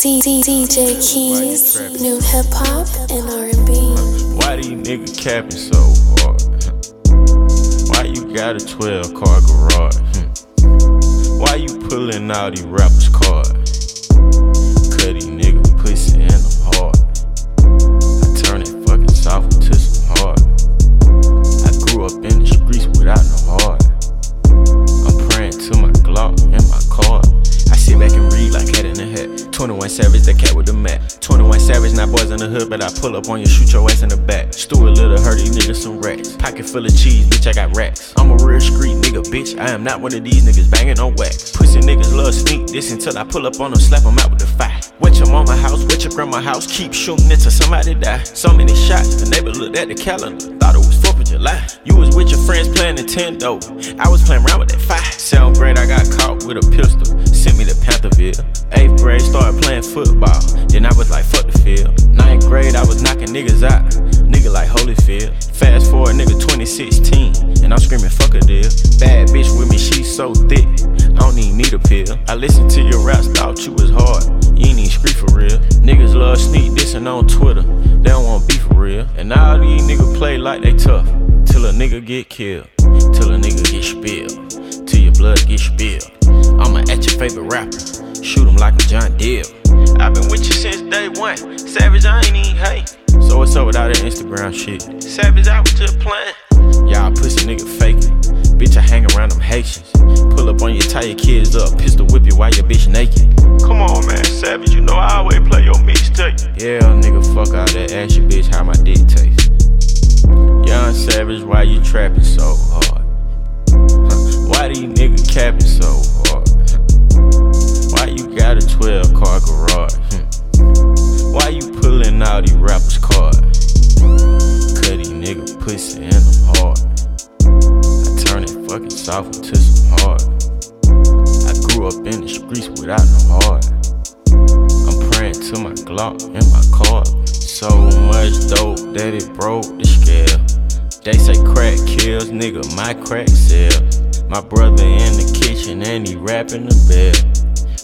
DJ Keys, new hip hop and R&B. Why these niggas capping so hard? Why you got a 12 car garage? Hmm. Why you pulling all these rappers' cards? Pull up on you, shoot your ass in the back. Stuart Little, hurt these niggas some racks. Pocket full of cheese, bitch, I got racks. I'm a real street nigga, bitch. I am not one of these niggas banging on wax. Pussy niggas love sneak this until I pull up on them, slap them out with the fire. Wet your mama house, wet your grandma house, keep shooting until somebody die. So many shots, the neighbor looked at the calendar, thought it was 4th of July. You was with your friends playing Nintendo, I was playing around with that fire. Seventh grade, I got caught with a pistol, sent me to Pantherville. Eighth grade, started playing football, then I was like, fuck the field. Ninth grade, I was knocking niggas out, nigga like Holyfield. Fast forward, nigga 2016, and I'm screaming, fuck a deal. Bad bitch with me, she so thick, I don't even need a pill. I listened to your raps, thought you was hard, you ain't even scream for real. Niggas love sneak dissing on Twitter, they don't want beef for real. And all these niggas play like they tough, till a nigga get killed, till a nigga get spilled, till your blood get spilled. I'ma at your favorite rapper, shoot him like a John Deere. I've been with you since day one, Savage, I ain't even hate. So what's up with all that Instagram shit? Savage, I was just playing. Y'all pussy nigga faking. Bitch, I hang around them Haitians. Pull up on you, tie your kids up, pistol whip you while your bitch naked. Come on, man, Savage, you know I always play your mixtape. Yeah, nigga, fuck all that. Ask your bitch how my dick taste. Young Savage, why you trapping so hard? Why these niggas capping so hard? Why you got a 12 car garage? Why you pulling out these rappers' cards? Cut these nigga pussy in I'm hard. I turn it fucking soft into some hard. I grew up in the streets without no heart. I'm praying to my Glock and my car. So much dope that it broke the scale. They say crack kills, nigga, my crack sell. My brother in the kitchen and he rapping the bell.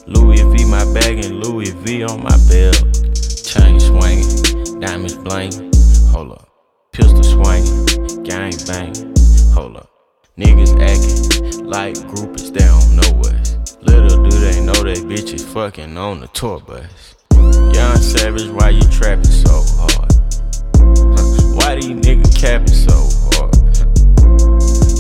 Louis V my bag and Louis V on my belt. Chain swinging, diamonds bling. Hold up, pistol swinging, gang banging. Hold up, niggas acting like groupies, they don't know us. Little do they know they bitches fucking on the tour bus. Young Savage, why you trapping so hard? Why these niggas capping so hard?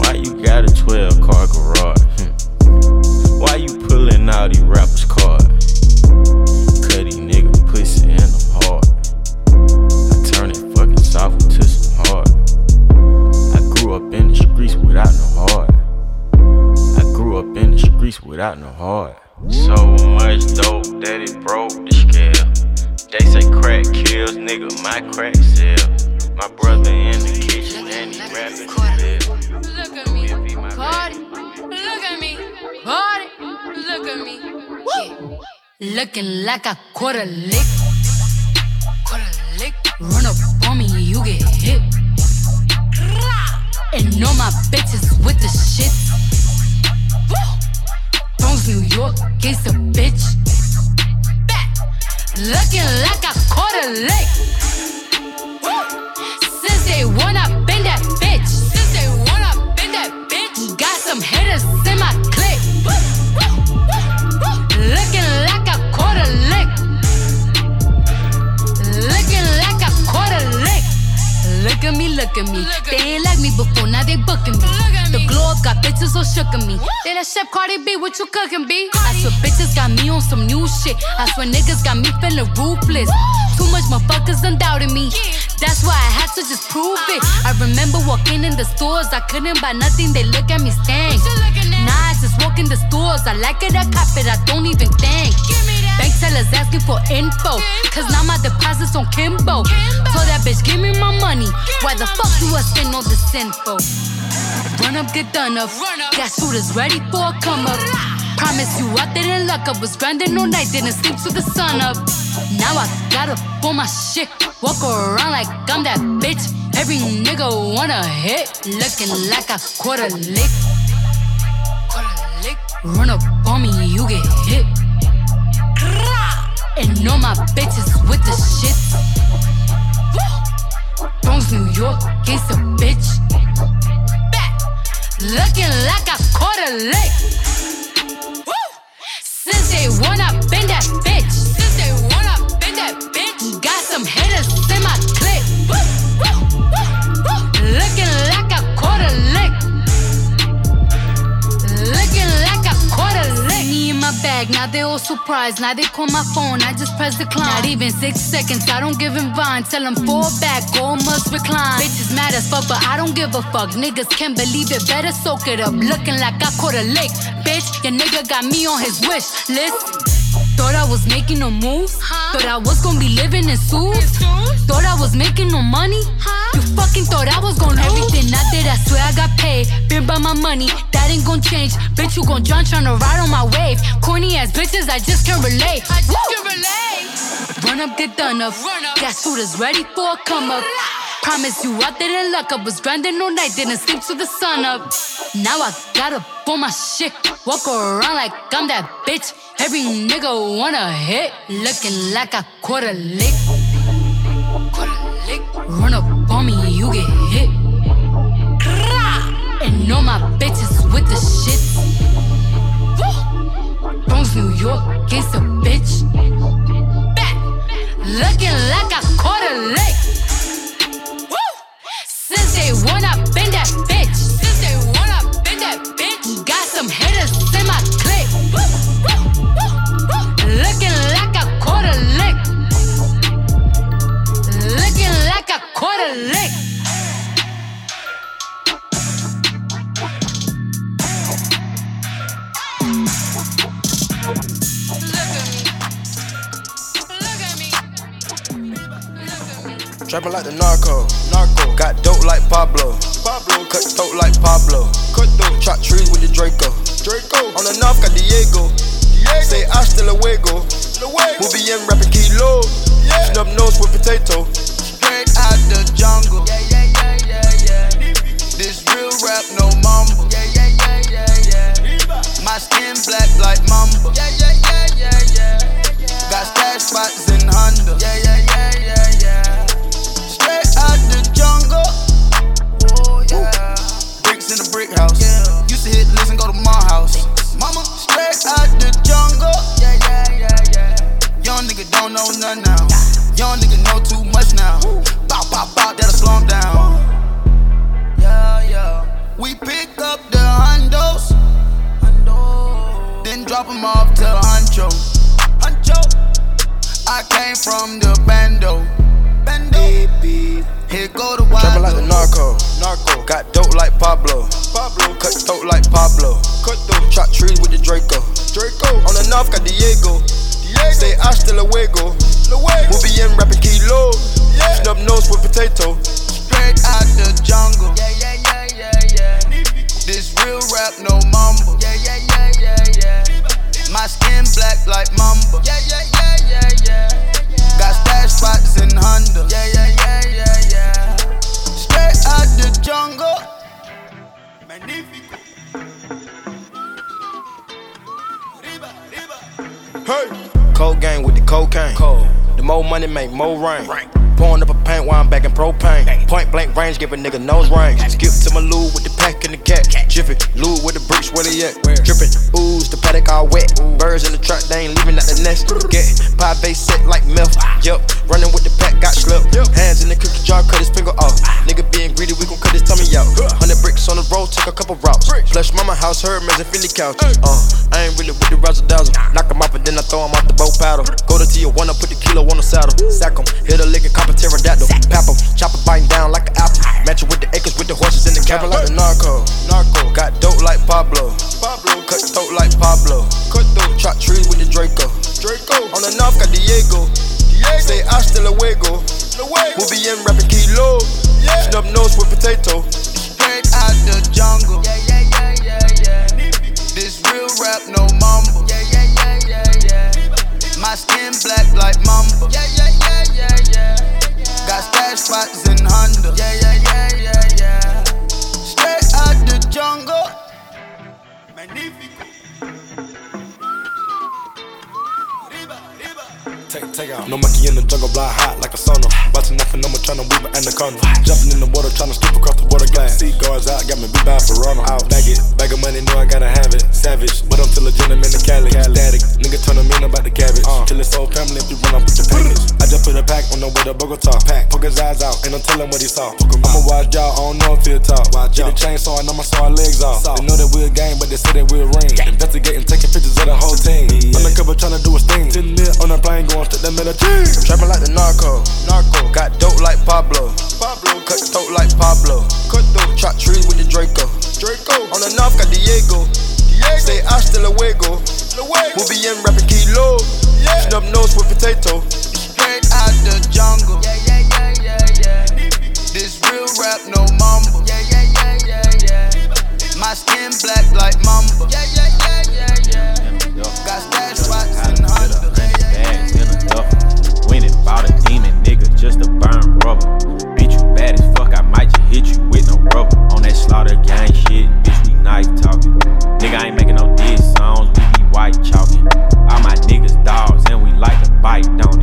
Why you got a 12 car garage? Hmm. Why you pulling out these rappers' cards? Cut these niggas pussy and I'm hard. I turn it fucking soft into some hard. I grew up in the streets without no heart. I grew up in the streets without no heart. So much dope that it broke the scale. They say crack kills, nigga, my crack sell. My brother in the kitchen and he rapping the Look at me, party. Look at me, party. Look at me. Yeah. Looking like a quarter lick. Quarter lick. Run up on me, you get hit. And all my bitches with the shit. Bronx, New York, gangsta bitch. Back. Looking like a quarter lick. Look at me, look. They ain't like me before, now they booking me. The glow up got bitches so shook at me. They that chef Cardi B, what you cooking, B? I swear bitches got me on some new shit. I swear niggas got me feeling ruthless. Too much motherfuckers done doubted me. That's why I had to just prove it. I remember walking in the stores, I couldn't buy nothing, they look at me stank. Nah, I just walk in the stores, I like it, I cop it, I don't even think. Bank tellers asking for info, cause now my deposits on Kimbo. Told that bitch, give me my money. Why the fuck do I spend all this info? Run up, get done up. Got shooters ready for a come up. Promise you I didn't luck up. Was grinding all night, didn't sleep till the sun up. Now I gotta pull my shit. Walk around like I'm that bitch. Every nigga wanna hit. Looking like a quarter lick. Quarter lick. Run up on me, you get hit. And all my bitches with the shit. Bronx, New York, gangsta bitch. Back, looking like I caught a lick. Since day one, I been that bitch. Since day one, bag, now they all surprised. Now they call my phone, I just press decline. Not even six seconds, I don't give in vine. Tell them fall back, all must recline. Bitches mad as fuck, but I don't give a fuck. Niggas can't believe it, better soak it up. Looking like I caught a lick. Bitch, your nigga got me on his wish list. Thought I was making no moves. Thought I was gonna be living in suits. Thought I was making no money. You fucking thought I was gonna lose. everything I did. I swear I got paid. Been by my money, that ain't gonna change. Bitch, you gon' John tryna ride on my wave. Corny ass bitches, I just can't relate. I just can't relate. Run up, get done up. Got shooters ready for a come up. Promise you I didn't luck up. Was grinding all night, didn't sleep till the sun up. Now I gotta pull my shit. Walk around like I'm that bitch. Every nigga wanna hit. Looking like I caught a lick. Caught a lick. Run up on me, you get hit. And all my bitches with the shit. Bronx, New York, gangsta bitch. Back. Looking like I caught a lick. One, I been that bitch. Since one, I been that bitch. Got some haters in my woo. Looking like a lick. Looking like a lick. Trapping like the narco, narco. Got dope like Pablo, Pablo. Cut throat like Pablo, cut throat. Chop trees with the Draco, Draco. On the north got Diego, Diego. Say hasta luego, luego. We'll be in rapping kilo, yeah. Snub nose with potato. Rain. Pouring up a paint while I'm back in propane. Point blank range, give a nigga nose range. Running with the pack, got slipped. Hands in the cookie jar, cut his finger off. Nigga being greedy, we gon' cut his tummy out. Hundred bricks on the road, took a couple routes. Flush mama house, her and Philly couch. Uh, I ain't really with the razzle dazzle. Knock him off and then I throw him off the boat paddle. Go to Tijuana, put the kilo on the saddle. Sack him, hit a lick and cop a pterodactyl. Pap him, chop it biting down like an apple. Match it with the acres with the horses in the cattle. like the narco, narco. Got dope like Pablo, Pablo. Cut throat like Pablo, cut throat. Chop trees with the Draco, Draco. On the north got Diego. Say hasta luego, luego. We'll be in rapping kilo, yeah. Snub nose with potato. Straight out the jungle. Yeah, yeah, yeah, yeah, yeah. This real rap, no mumble. Yeah, yeah, yeah, yeah, yeah. My skin black like mamba. Yeah, yeah, yeah, yeah, yeah. Got stash spots in Honda. Yeah, yeah, yeah, yeah, yeah. Straight out the jungle. Magnifico. No monkey in the jungle, blind hot like a sauna. Watching nothing, no more trying to tryna weave an anaconda. Jumping in the water, trying to skip across the water glass. Sea guards out, got me beat by Verona. Out, bag it, bag of money, know I gotta have it. Savage, but I'm still a gentleman in the Cali. Static, nigga turn them in about the cabbage. Uh. Till his whole family, if you run up with the package. I just put a pack on the way to Bogota. Pack, poke his eyes out, and I'm telling what he saw. I'ma watch y'all, I don't know if he'll talk. Watch Get a chainsaw, and I'ma saw our legs off. They know that we're a gang, but they say that we're a ring. Investigating, taking pictures of the whole team. Undercover trying to do a sting. 10 mil on a plane, going straight to Medellin. Trapping like the narco, narco. Got dope like Pablo, Pablo. Cut throat like Pablo, cut throat. Chop trees with the Draco, Draco. On the north got Diego, Diego. Say hasta luego, luego. We'll be in rapping kilo, yeah. Snub nose with potato. Straight out the jungle. Yeah, yeah, yeah, yeah, yeah. This real rap, no mumble. Yeah, yeah, yeah, yeah, yeah. My skin black like mamba. Yeah, yeah, yeah, yeah, yeah. Got That slaughter gang shit, bitch, we knife talking. Nigga, I ain't making no diss songs, we be white chalking. All my niggas dogs, and we like to bite, don't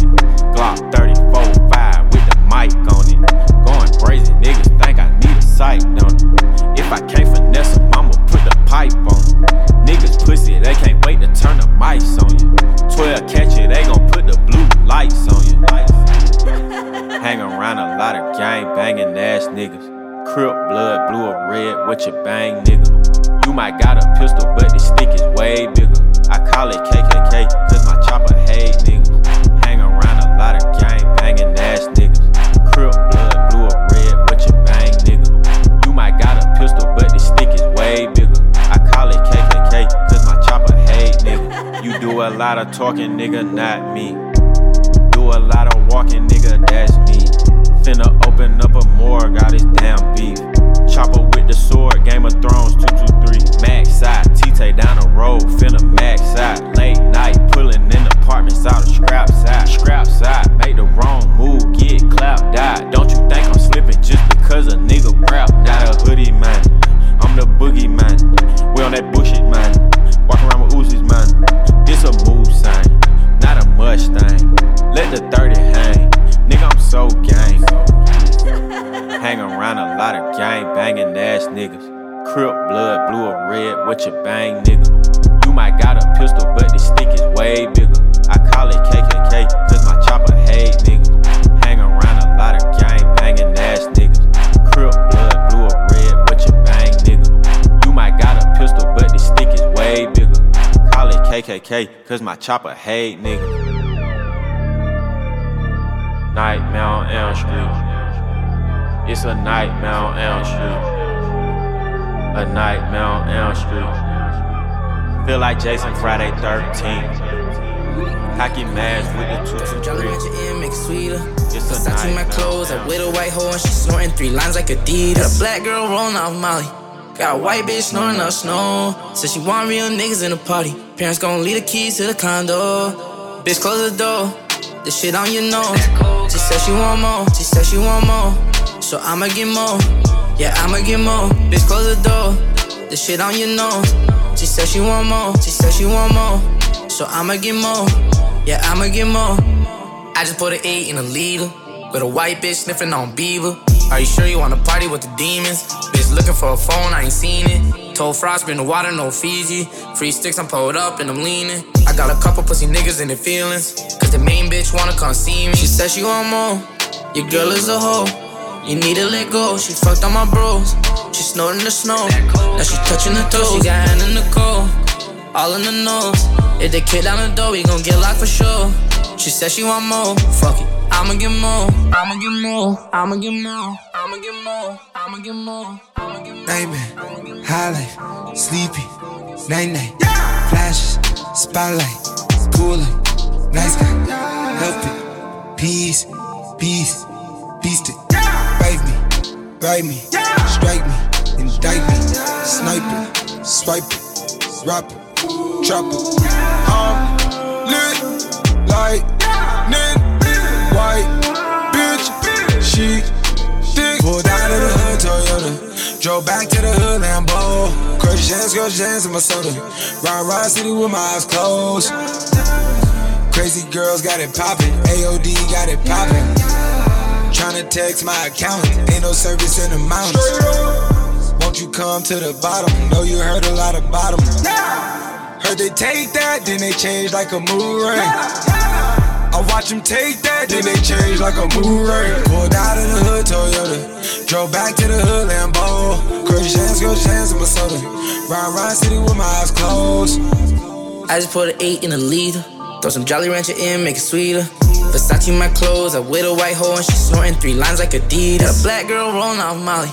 red, you bang, nigga? You might got a pistol, but the stick is way bigger. I call it KKK, cause my chopper hate niggas. Hang around a lot of gang banging ass niggas. Crip blood, blue or red, what you bang, nigga? You might got a pistol, but the stick is way bigger. I call it KKK, cause my chopper hate nigga. You do a lot of talking, nigga, not me. Do a lot of walking, nigga, that's me. Finna open up a morgue, got this damn beef. Chopper with the sword, Game of Thrones 223. Max side, T-Tay down the road, finna max side. Late night, pulling in apartments out of scrap side. Scrap side, make the wrong move, get clapped, die. Don't you think I'm slipping just because a nigga rap? Blood, blue or red, what you bang, nigga? You might got a pistol, but the stick is way bigger. I call it KKK, cause my chopper hate niggas. Hang around a lot of gang banging ass niggas. Crip blood, blue or red, what you bang, nigga? You might got a pistol, but the stick is way bigger. Call it KKK, cause my chopper hate niggas. Nightmare on Elm Street. It's a nightmare on Elm Street. A nightmare on Elm Street. Feel like Jason Friday 13th. Hockey mask with the Jolly 223. Rancher in, make it sweeter. It's a Versace my clothes, I Elm with a white hoe and she snorting three lines like Adidas. Got a black girl rolling off Molly. Got a white bitch snoring up snow. Said she want real niggas in the party. Parents gon' leave the keys to the condo. Bitch, close the door. This shit on your nose. She said she want more. She said she want more. So I'ma get more. Yeah, I'ma get more. Bitch, close the door. This shit on your nose. She said she want more. She said she want more. So I'ma get more. Yeah, I'ma get more. I just put an eight in a liter. With a white bitch sniffing on Beaver. Are you sure you wanna party with the demons? Bitch looking for a phone, I ain't seen it. Told Frost, been the water, no Fiji. Free sticks, I'm pulled up and I'm leaning. I got a couple pussy niggas in their feelings. Cause the main bitch wanna come see me. She said she want more. Your girl is a hoe. You need to let go. She fucked on my bros. She snorting the snow. Now she touching the toes. She got hand in the cold. All in the nose. If they kick down the door, we gon' get locked for sure. She said she want more. Fuck it. I'ma get more. I'ma get more. I'ma get more. I'ma get more. I'ma get more. I'ma get more. Nightmare, high life, sleepy, night night, flashes, spotlight, cooling, nice guy, help it, peace, peace, beast it, bite me, strike me, indict me, snipe it, swipe it, rap it, drop it. I'm lit like Nick, white bitch, she thick. Pulled out of the hood Toyota, drove back to the hood Lambo. Crush jams, crush jams in my soda. Ride, ride city with my eyes closed. Crazy girls got it poppin', AOD got it poppin'. Tryna text my account, ain't no service in the mountains. Won't you come to the bottom? Know you heard a lot about them. Heard they take that, then they change like a mood ring. I watch them take that, then they change like a mood ring. Pulled out of the hood Toyota, drove back to the hood Lambo. Crush hands, crush hands in my soda. Ride, ride city with my eyes closed. I just put an eight in a liter. Throw some Jolly Rancher in, make it sweeter. Versace my clothes, I with a white hoe and she snorting three lines like Adidas. Got a black girl rolling off Molly.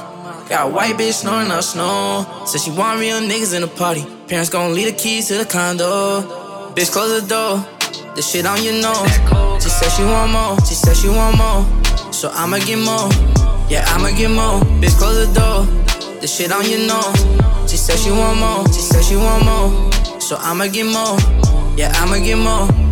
Got a white bitch snoring up snow. Said she want real niggas in the party. Parents gon' leave the keys to the condo. Bitch, close the door. The shit on your nose. She said she want more. She said she want more. So I'ma get more. Yeah, I'ma get more. Bitch, close the door. The shit on your nose. She said she want more. She said she want more. So I'ma get more. Yeah, I'ma get more.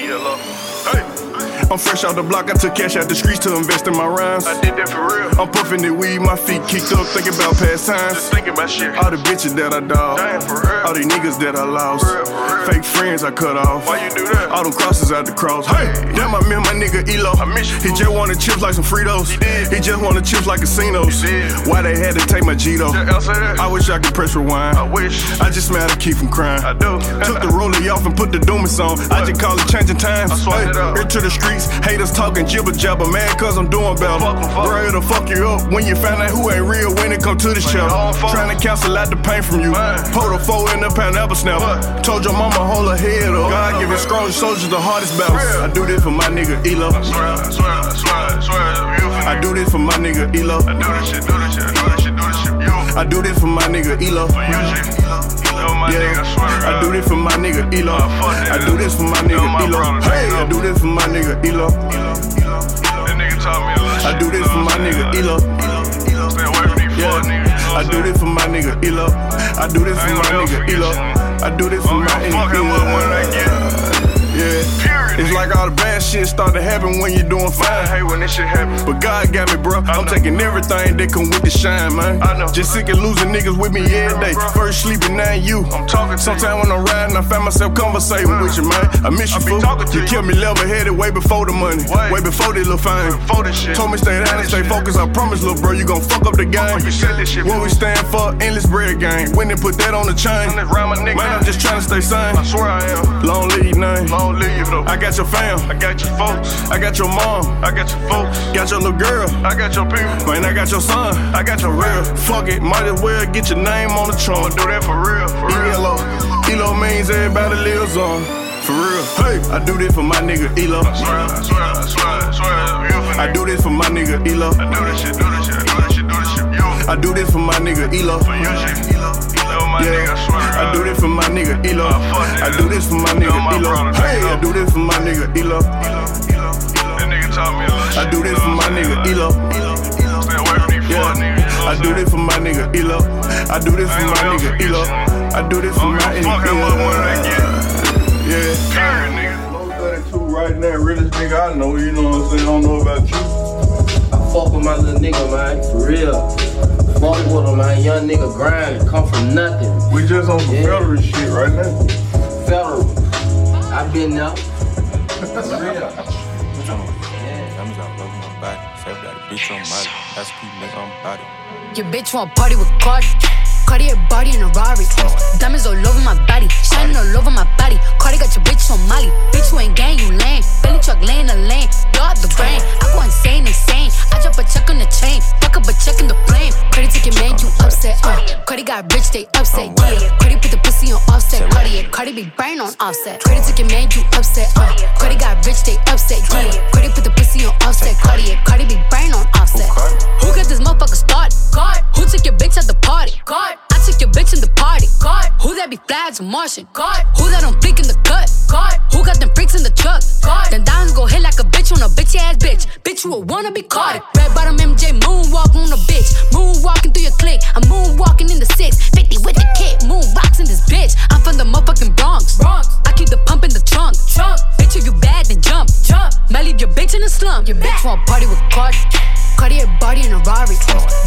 need a look. Hey! Fresh out the block, I took cash out the streets to invest in my rhymes. I did that for real. I'm puffing the weed, my feet kicked up, thinking about past times. Just thinking about shit. All the bitches that I dog. Damn, for real. All the niggas that I lost. For real, for real. Fake friends I cut off. Why you do that? All them crosses out the cross. Hey, damn, I miss my nigga Elo. I miss you. He just wanted chips like some Fritos. He did. He just wanted chips like casinos. He did. Why they had to take my Gito? I'll say that. I wish I could press rewind. I wish. I just smile to keep from crying. I do. Took the roller off and put the doomies on. I just call it changing times. I swapped it up. Here to the haters talking jibber jabber, man, cause I'm doing better. Fuck 'em, fuck 'em. Ready to fuck you up when you find out who ain't real when it come to this Man, show. all fuck. Trying to cancel out the pain from you. Hold a four in the pineapple snapper. What? Told your mama hold her head up. God giving bro. strong soldiers the hardest battles. I do this for my nigga Elo. I swear, I swear, I swear, I swear, I do this for my nigga Elo. I do this shit, do this shit, do this shit, do this shit. You, I do this for my nigga Elo. for you shit. My nigga, I swear I do this for my nigga Elo. I do this for my nigga Elo. Hey. I do this for my nigga Elo. That nigga taught me a little I do this for my nigga? Elo. Stay away from these fuck niggas, you know Yeah, I do this for my nigga Elo. I do this for my nigga Elo. I do this for my gonna fuck him nigga up when I get Yeah. It's like all the bad shit start to happen when you're doing I fine. hate when this shit happen. But God got me, bro. I'm taking everything that come with the shine, man. I know. Just sick of losing niggas with me every day. First sleeping, now you. I'm talking Sometimes when I'm riding, I find myself conversating with you, man. I miss you, fool. You you. kept me level headed way before the money. Way. Way before this little fame. Before this shit. Told me stay down and stay focused. I promise, little bro, you gon' fuck up the game. You sell this shit, What we stand for, endless bread game. When they put that on the chain, When it's my nigga. man, I'm just trying to stay sane. I swear I am. Long lead name. Long live though. I got your fam. I got your folks. I got your mom. I got your folks. Got your little girl. I got your people. Man, I got your son. I got your real. Fuck it, might as well get your name on the trunk. Do that for real. For real. Elo, Elo means everybody lives on. For real. Hey, I do this for my nigga Elo. I swear, I swear, I swear, I swear. I do this for my nigga Elo. I do this shit, do this shit, do this shit, do this shit. You. I do this for my nigga Elo. For you shit. Yo, my nigga, I swear to Yeah, I do this for my nigga Elo. I do this for my nigga Elo. Hey. I do this for my nigga Elo. That nigga taught me a little. I do this for my nigga Elo. Stay away from these fuck niggas. Yeah, I do this for my nigga Elo. I do this for my nigga Elo. I do this for my gonna fuck him nigga up when I Elo. Yeah. Period, nigga. right now, realest nigga I know, you know what I'm saying? I don't know about you. I fuck with my little nigga, man, for real. Fuck with him, man. Young nigga grind, come from nothing. We just on some Yeah. federal shit right now. Federal. I been there. For real. Diamonds all over my body. Fab got a bitch on my That's P nigga on body. Your bitch want party with Cardi. Cartier body in a Rari. Diamonds all over my body. Shining all over my body. Cardi got your bitch on Molly. Bitch, you ain't gang, you lame. Billy truck laying the lane. Blow up the brain. I go insane, insane. I drop a check on the chain. Fuck up a check in the flame. Credit ticket, man, you upset. Uh. Cardi got rich, they upset. Yeah. Cardi put the pussy on offset. Cardi, Cardi be brain on offset. Credit ticket, man, you upset. Uh. Cardi got rich, they upset. Yeah. Cardi put the pussy on offset. Cardi, Cardi be brain on offset. Who got this motherfucker started? God. Who took your bitch at the party? God. I took your bitch in the party. God. Who that be flags and Martian? God. Who that on fleek in the cut? God. Who got them freaks in the truck? God. Them diamonds go hit like a bitch on a bitch ass bitch. Bitch, you a wanna be caught. Red bottom MJ moonwalk on a bitch. Moonwalking through your clique. I'm moonwalking in the six. 50 with the kit. Moon rocks in this bitch. I'm from the motherfucking Bronx. Bronx. I keep the pump in the trunk. Trunk. Bitch, if you bad, then jump. Jump. Might leave your bitch in the slump. Your bitch want party with Cardi. Cartier body in a Rari.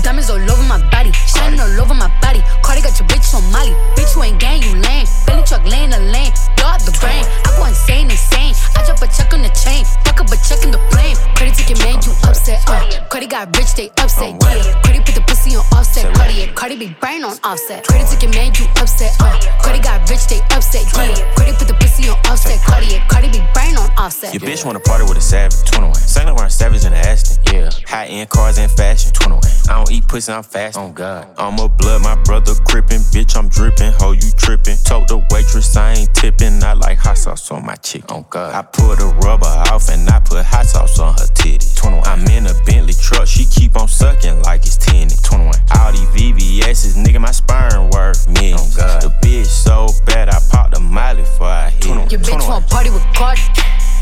Diamonds all over my body. Shining all over my body. Cardi got your bitch on Molly. Bitch, you ain't gang, you lame. Belly truck laying the lane. Blow up the brain. I go insane, insane. I drop a check on the chain. Fuck up a check in the flame. Credit ticket man, you upset. Uh. Cardi got rich, they upset. Yeah. Cardi put the pussy on offset. Cardi, Cardi be brain on offset. Credit ticket man, you upset. Uh. Cardi got rich, they upset. Yeah. Cardi put the pussy on offset. Cardi, Cardi be brain on offset. Your bitch wanna party with a savage. 21. Saint Laurent savage in the Aston. Yeah. High end cars and fashion. 21. I don't eat pussy, I'm fast. Oh God. I'm a blood, my brother crippin'. Bitch, I'm drippin'. Ho, you trippin'. Told the waitress I ain't tippin'. I like hot sauce on my chick. Oh God. I pull the rubber off and I put hot sauce on her titty. 21. I'm in a Bentley truck. She keep on sucking like it's 10. 21. All these VVS's, nigga, my sperm worth me. Oh God. The bitch so bad, I popped a molly before I hit it. Your bitch wanna party with Cardi.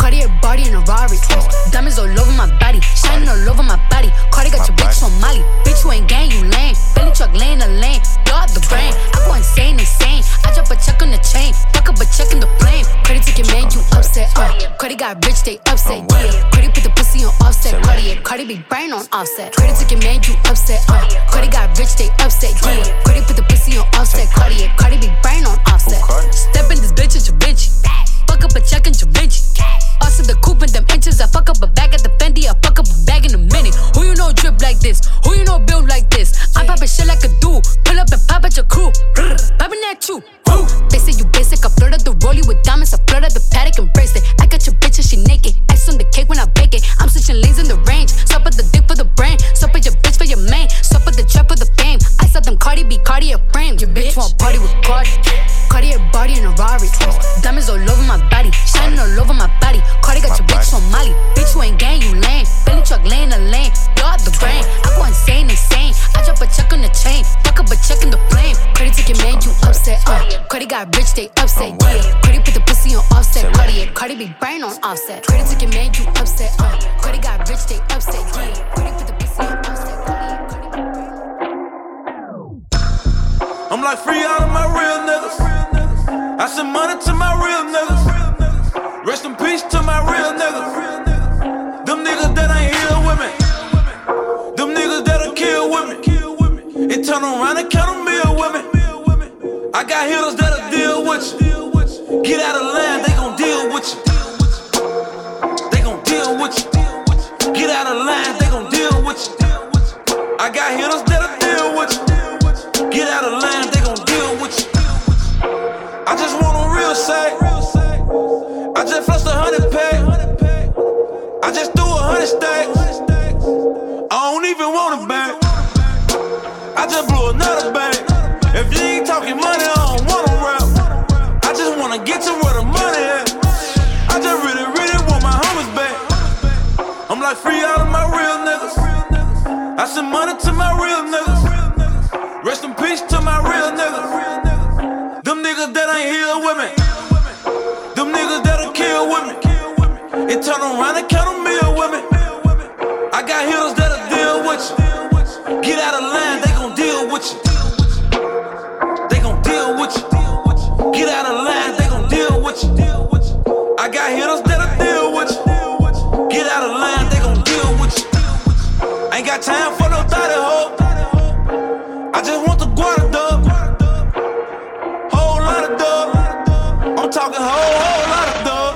Cartier body in a Rari. Diamonds all over my body. Shining all over my body. Cardi got your bitch on Molly. Bitch, you ain't gang, you lame. Belly truck laying the lane. Blow out the brain. I go insane, insane. I drop a check on the chain. Fuck up a check in the flame. Credit ticket man, you upset. Uh. Cardi got rich, they upset. Yeah. Cardi put the pussy on offset. Cardi, Cardi be brain on offset. Credit ticket man, you upset. Uh. Cardi got rich, they upset. Yeah. Cardi put the pussy on offset. Cardi, Cardi be brain on offset. Step in this bitch, it's your bitch. Free all of my real niggas. I send money to my real niggas. Rest in peace to my real niggas. Them niggas that ain't here with me. Them niggas that'll kill with me. And turn around and count a meal with me. I got hitters that'll deal with you. Get out of line, they gon' deal with you. They gon' deal with you. Get out of line, they gon' deal with you. I got hitters that'll deal with you. Get out of line, got time for no thotty hoe. I just want the guada dub. Whole lot of dub. I'm talking whole, whole lot of dub.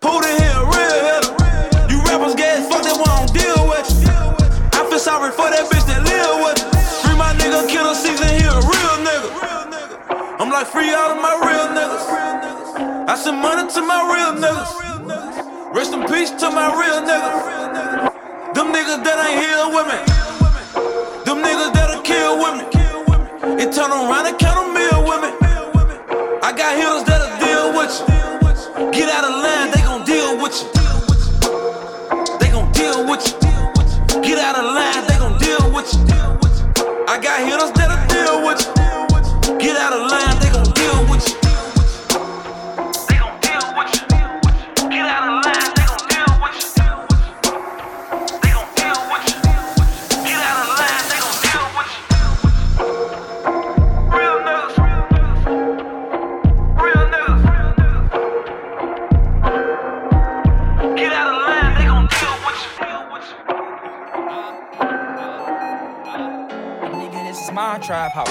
Pull the hill, real hitter. You rappers get fucked, they won't deal with you. I feel sorry for that bitch that live with you. Free my nigga, killer season here, real nigga. I'm like free all of my real niggas. I send money to my real niggas. Rest in peace to my real niggas. Them niggas that ain't here with me. Them niggas that'll kill me. And turn around and count a meal with me. I got hitters that'll deal with you. Get out of line, they gon' deal with you. They gon' deal with you. Get out of line, they gon' deal with you. I got hitters that'll deal with you. Get out of line, they gon' deal with you. My house.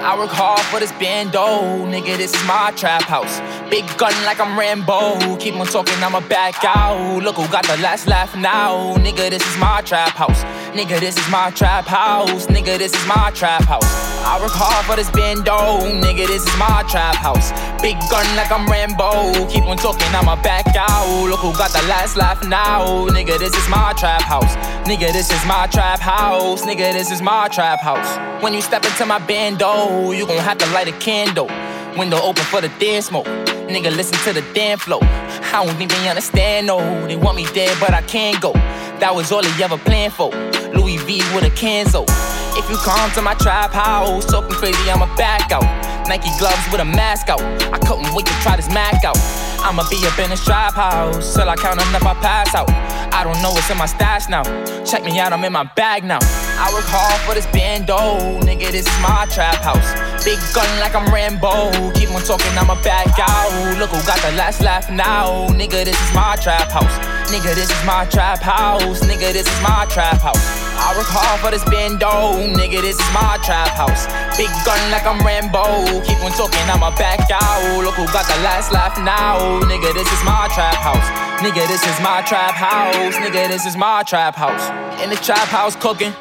I work hard for this bando, nigga. This is my trap house. Big gun like I'm Rambo. Keep on talking, I'ma back out. Look who got the last laugh now, nigga. This is my trap house. Nigga, this is my trap house. Nigga, this is my trap house. I work hard for this bando, nigga. This is my trap house. Big gun like I'm Rambo. Keep on talking, I'ma back out. Look who got the last laugh now, nigga. This is my trap house. Nigga, this is my trap house. Nigga, this is my trap house. When you step into my bando, you gon' have to light a candle. Window open for the damn smoke. Nigga, listen to the damn flow. I don't they understand, no. They want me dead, but I can't go. That was all he ever planned for. Louis V with a Kenzo. If you come to my trap house, talking crazy, I'ma back out. Nike gloves with a mask out. I couldn't wait to try this Mac out. I'ma be up in this trap house till I count enough, I pass out. I don't know what's in my stash now. Check me out, I'm in my bag now. I work hard for this bando, nigga. This is my trap house. Big gun like I'm Rambo. Keep on talking, I'ma back out. Look who got the last laugh now, nigga. This is my trap house. Nigga, this is my trap house. Nigga, this is my trap house. I work hard for this bando, nigga. This is my trap house. Big gun like I'm Rambo. Keep on talking, I'ma back out. Look who got the last laugh now, nigga. This is my trap house. Nigga, this is my trap house. Nigga, this is my trap house. In the trap house cooking.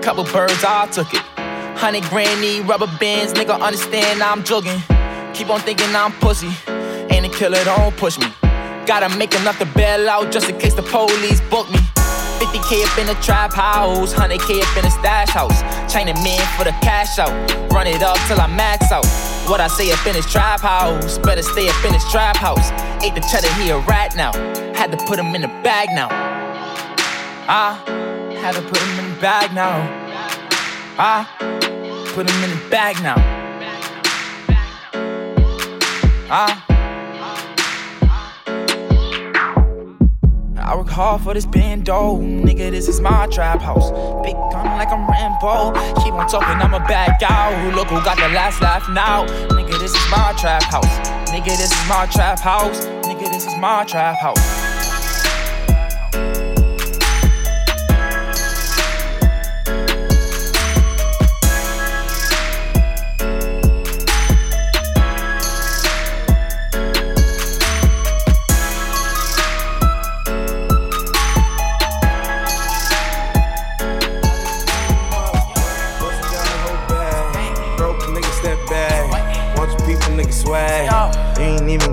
Couple birds, I took it. Honey granny, rubber bands, nigga, understand I'm jogging. Keep on thinking I'm pussy. Ain't a killer, don't push me. Gotta make enough to bail out just in case the police book me. 50k up in the trap house, 100k up in the stash house. China man for the cash out. Run it up till I max out. What I say up in this trap house, better stay up in this trap house. Ate the cheddar, he a rat now. Had to put him in the bag now. I had to put him in the bag now. I put him in the bag now. I I work hard for this bando, nigga. This is my trap house. Big gun like I'm Rambo. Keep on talking, I'ma back out. Look who got the last laugh now, nigga. This is my trap house. Nigga, this is my trap house. Nigga, this is my trap house.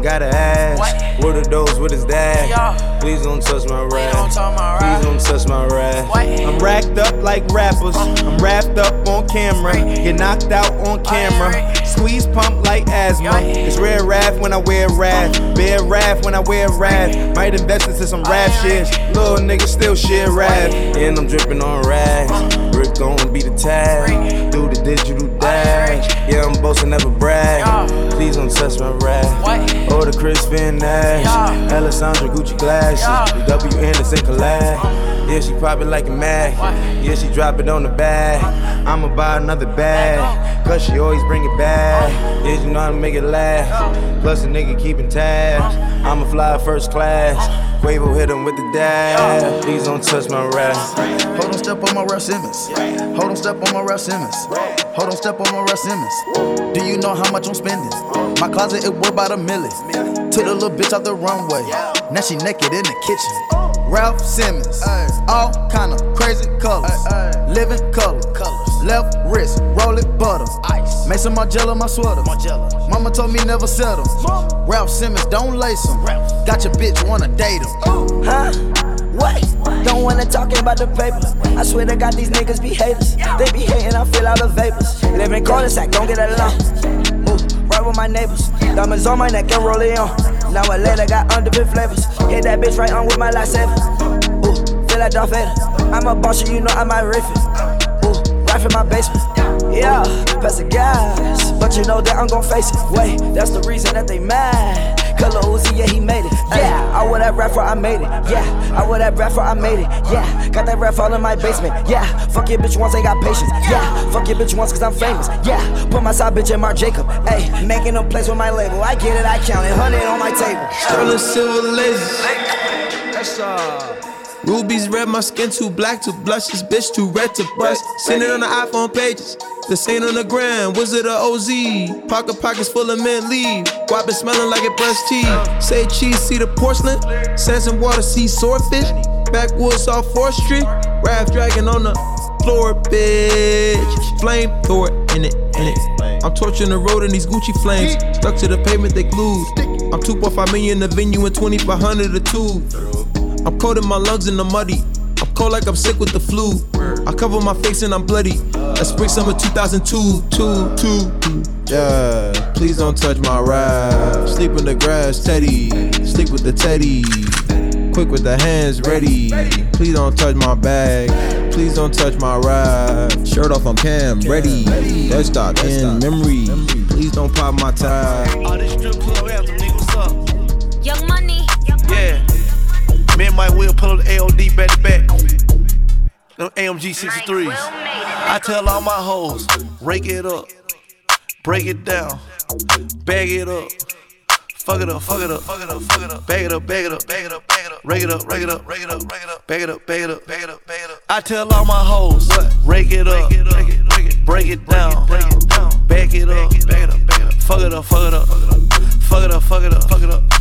Gotta ask. What are those with his dad? Please don't touch my rap. Please don't touch my rap. I'm racked up like rappers. Uh. I'm wrapped up on camera. Get knocked out on camera. Squeeze pump like asthma. It's rare wrath when I wear wrath. Uh. Bear wrath when I wear wrath. Might invest into some rap shit. Little nigga still shit rap. And I'm dripping on rags. Uh. Rick gon' be the tag. Do the digital dash. Yeah, I'm boasting, never brag. Please don't touch my rap. Oh, the Crispin Nash. Alessandra Gucci glasses. The W Anderson collab. Yeah, she pop it like a mag. Yeah, she drop it on the bag. I'ma buy another bag. Cause she always bring it back. Yeah, you know how to make it last. Plus, a nigga keeping tabs. I'ma fly first class. Quavo hit him with the dab. Please don't touch my rap. Hold on, step on my Raf Simons. Hold on, step on my Raf Simons. Hold on, step on my Raf Simons. Do you know how much I'm spending? My closet it worth about a million. Took the little bitch out the runway. Now she naked in the kitchen. Raf Simons, all kind of crazy colors, living color. Wrist, roll it butter. Ice. Made some Margiela my sweater. Mama told me never settle. Raf Simons, don't lace him. Got your bitch wanna date him. Huh? What? Don't wanna talk about the paper. I swear to God, these niggas be haters. They be hating, I feel all the vapors. Live in cul-de-sac, don't get along. Move, right with my neighbors. Diamonds on my neck and roll it on. Now I later got underbit flavors. Hit that bitch right on with my lightsaber. Ooh, feel like Darth Vader. I'm a boss, you know I'm might riff it. in my basement. Yeah, pass the gas. But you know that I'm gon' face it. Wait, that's the reason that they mad. Color Uzi, yeah, he made it. Yeah, I wear that rap for I made it. Yeah, I wear that rap for I made it. Yeah, got that rap all in my basement. Yeah, fuck your bitch once, ain't got patience. Yeah, fuck your bitch once, cause I'm famous. Yeah, put my side bitch in Marc Jacob. Hey, making a place with my label. I get it, I count it. 100 on my table. Sterling silver laser. Rubies red, my skin too black to blush. This bitch too red to bust. Send it on the iPhone pages. The same on the gram, Wizard of OZ. Pocket pockets full of mint leave. Why been smelling like it brushed teeth? Say cheese, see the porcelain. Sands and water, see swordfish. Backwoods off 4th Street. Raft dragon on the floor, bitch. Flame it in it, in it. I'm torching the road in these Gucci flames. Stuck to the pavement, they glued. I'm 2.5 million the venue and 2500 a tube. I'm coating my lungs in the muddy. I'm cold like I'm sick with the flu. I cover my face and I'm bloody. That's spring summer 2002, two, two. Yeah, please don't touch my ride. Sleep in the grass, Teddy. Sleep with the Teddy. Quick with the hands ready. Please don't touch my bag. Please don't touch my ride. Shirt off, I'm Cam, ready. Let's start in memory. Please don't pop my tie. All this strip club anthem, nigga, what's up? Young money. Yeah. Me and Mike Will pull up the AOD back to back. Them AMG 63s. I tell all my hoes, rake it up, break it down, bag it up. Fuck it up, fuck it up, fuck it up, fuck it up, bag it up, bag it up, bag it up, bag it up, rake it up, rake it up, rake it up, rake it up, bag it up, bag it up, bag it up, bag it up. I tell all my hoes, rake it up, break it down, bag it up, bag it up, bag it up, fuck it up, fuck it up, fuck it up, fuck it up, fuck it up, fuck it up,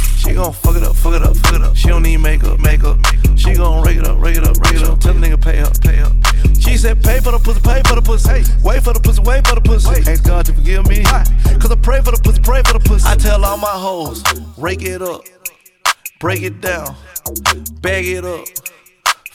She gon' fuck it up, fuck it up, fuck it up. She don't need makeup, makeup. She gon' rake it up, rake it up, rake it up. Tell the nigga pay up, pay up. She said pay for the pussy, pay for the pussy. Hey, wait for the pussy, wait for the pussy. Ask God to forgive me. Cause I pray for the pussy, pray for the pussy. I tell all my hoes, rake it up, break it down, bag it up.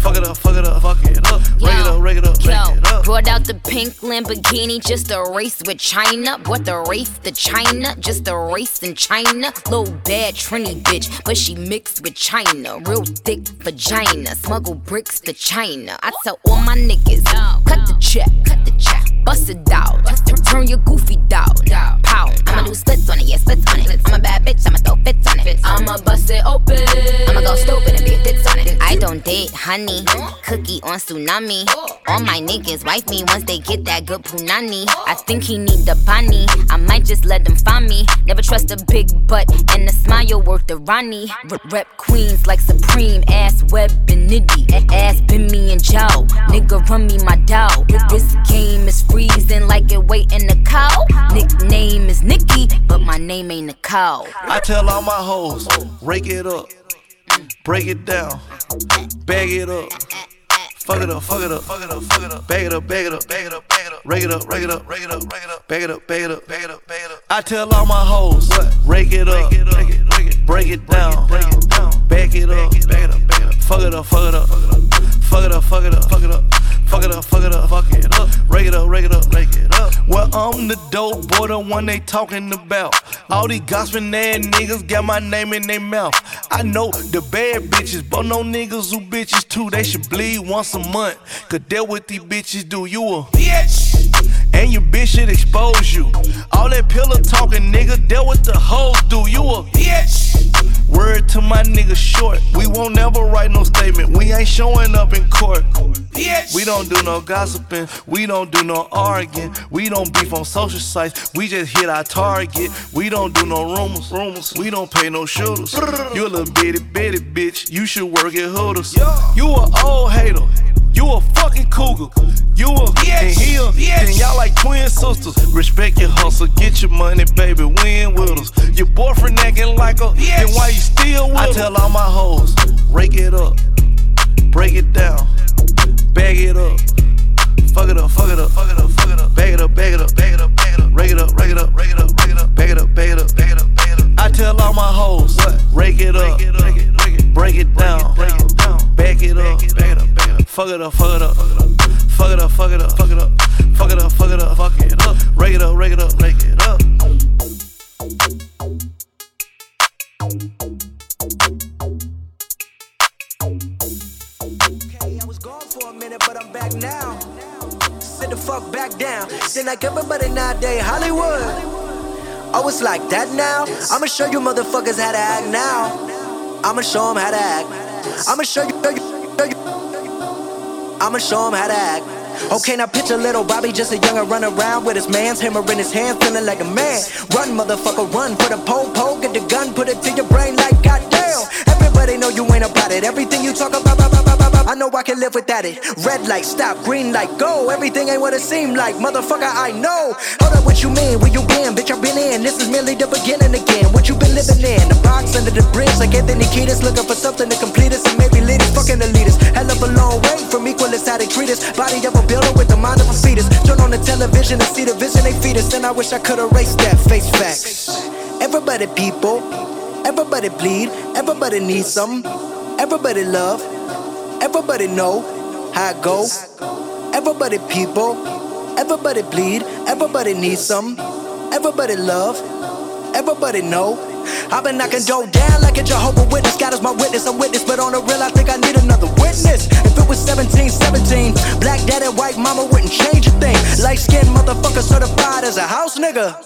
fuck it up, fuck it up, fuck it up. Rake it up, rake it up, rake it up. Brought out the pink Lamborghini just a race with China. Bought the race to China, just a race in China. Little bad Trini bitch, but she mixed with China. Real thick vagina, smuggle bricks to China. I tell all my niggas, cut the check, cut the check, bust it out. Turn your goofy dog, pow. I'ma do splits on it, yeah, splits on it. I'm a bad bitch, I'ma throw fits on it. I'ma bust it open. I'ma go stupid and be a fits on it. I don't date honey, cookie on tsunami. All my niggas wife me once they get that good punani. I think he need the bunny. I might just let them find me. Never trust a big butt and a smile worth the Ronnie. Rep queens like Supreme, ass web and nitty. Ass been me and Joe. Nigga run me my dough. This game is freezing like it waiting the cow. Nickname is Nikki, but my name ain't Nicole. I tell all my hoes, rake it up, break it down, bag it up. Fuck it up, fuck it up, fuck it up, fuck it up. Bag it up, bag it up, bag it up, bag it up. Rake it up, rake it up, rake it up, rake it up. Bag it up, bag it up, bag it up, bag it up. I tell all my hoes, rake it up, break it down, bag it up, bag it up, bag it up. Fuck it up, fuck it up, fuck it up, fuck it up, fuck it up. Fuck it up, fuck it up, fuck it up. Rake it up, rake it up, rake it up. Well, I'm the dope boy, the one they talking about. All these gossiping ass niggas got my name in their mouth. I know the bad bitches, but no niggas who bitches too. They should bleed once a month. Cause that what these bitches do. You a bitch. And your bitch should expose you. All that pillow talking, nigga, that what the hoes do. You a bitch. Word to my nigga short. We won't never write no statement. We ain't showing up in court. We don't do no gossiping. We don't do no arguing. We don't beef on social sites. We just hit our target. We don't do no rumors. Rumors. We don't pay no shooters. You a little bitty bitty bitch. You should work at Hooters. You a old hater. You a fucking cougar. You a and he a then y'all like twin sisters. Respect your hustle, get your money, baby. Win with us. Your boyfriend acting like a yes. then why you still with I tell all my hoes, rake it up, break it down, bag it up. Fuck it up, fuck it up, fuck it up, fuck it up. Bag it up, bag it up, bag it up, bag it up. Rake it up, rake it up, rake it up, rake it up. Bag it up, bag it up, bag it up, bag it up. I tell all my hoes, what? rake it up, break it down, break it down, back it up, bag it up, bag it up, fuck it up. Fuck it up, fuck it up, fuck it up. Fuck it up, fuck it up, fuck it up. Fuck it up. Rake it up, rake it up, rake it up. Okay, I was gone for a minute, but I'm back now. Sit the fuck back down. Seem like everybody nowadays Hollywood. Oh, it's like that now? I'ma show you motherfuckers how to act now. I'ma show them how to act. I'ma show you, show you, show you. I'ma show them how to act. Okay, now picture little Bobby, just a younger run around with his man's hammer in his hand, feeling like a man. Run, motherfucker, run. Put a pole, pole, get the gun, put it to your brain like goddamn. Everybody know you ain't about it. Everything you talk about, about, about, I know I can live without it. Red light, stop, green light, go. Everything ain't what it seem like, motherfucker. I know. Hold up, what you mean? Where you been? Bitch, I've been in. This is merely the beginning again. What you been living in? The box under the bridge, like Anthony Kiedis, looking for something to complete us and maybe lead us. Fucking the leaders. Hell of a long way from equal as how they treat us. Body of a builder with the mind of a fetus. Turn on the television and see the vision they feed us. And I wish I could erase that face facts. Everybody, people. Everybody bleed. Everybody needs some. Everybody love. Everybody know how it go. Everybody, people. Everybody bleed. Everybody needs some. Everybody love. Everybody know. I've been knocking dough down like a Jehovah Witness. God is my witness, I'm witness, but on the real, I think I need another witness. If it was 17, 17, black dad and white mama wouldn't change a thing. Light skinned motherfucker certified as a house nigga.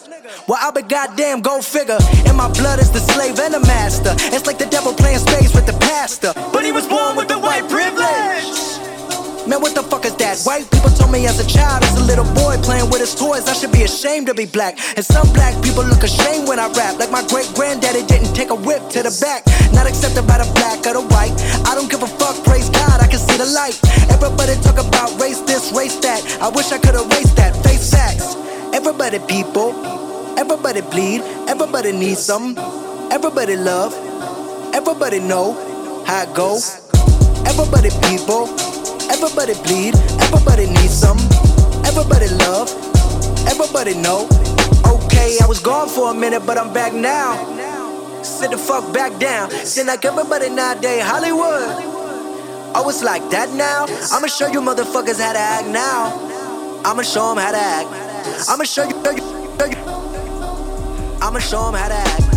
Well, I be goddamn, go figure. In my blood is the slave and the master. It's like the devil playing space with the pastor. But he was born with the white privilege. Man, what the fuck is that? White people told me as a child, as a little boy playing with his toys, I should be ashamed to be black. And some black people look ashamed when I rap, like my great granddaddy didn't take a whip to the back. Not accepted by the black or the white. I don't give a fuck, praise God, I can see the light. Everybody talk about race this, race that. I wish I could erase that, face facts. Everybody, people, everybody bleed, everybody needs some, everybody love, everybody know how it go. Everybody, people. Everybody bleed, everybody needs some. Everybody love, everybody know. Okay, I was gone for a minute, but I'm back now. Sit the fuck back down. Seem like everybody nowadays Hollywood. Oh, it's like that now? I'ma show you motherfuckers how to act now. I'ma show them how to act. I'ma show you. I'ma show them how to act.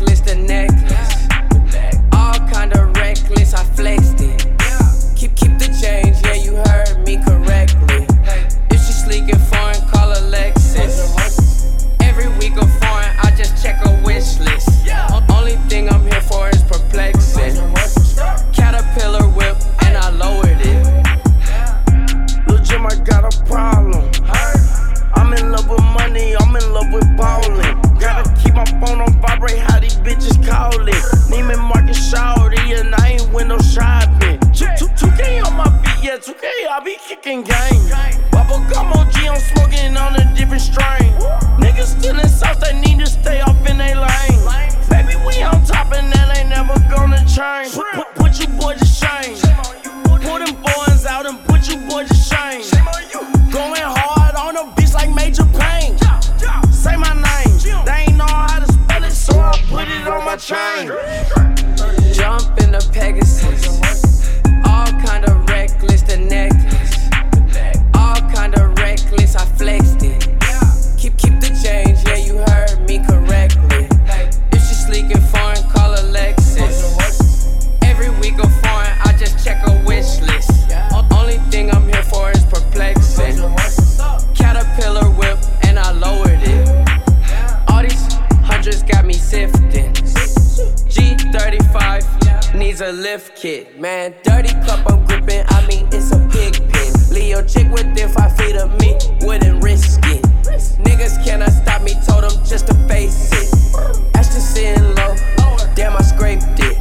Reckless, the necklace. G35 needs a lift kit. Man, dirty cup I'm gripping, I mean, it's a pig pen. Leo chick within five feet of me, wouldn't risk it. Niggas cannot stop me, told them just to face it. Ashton sitting low, damn, I scraped it.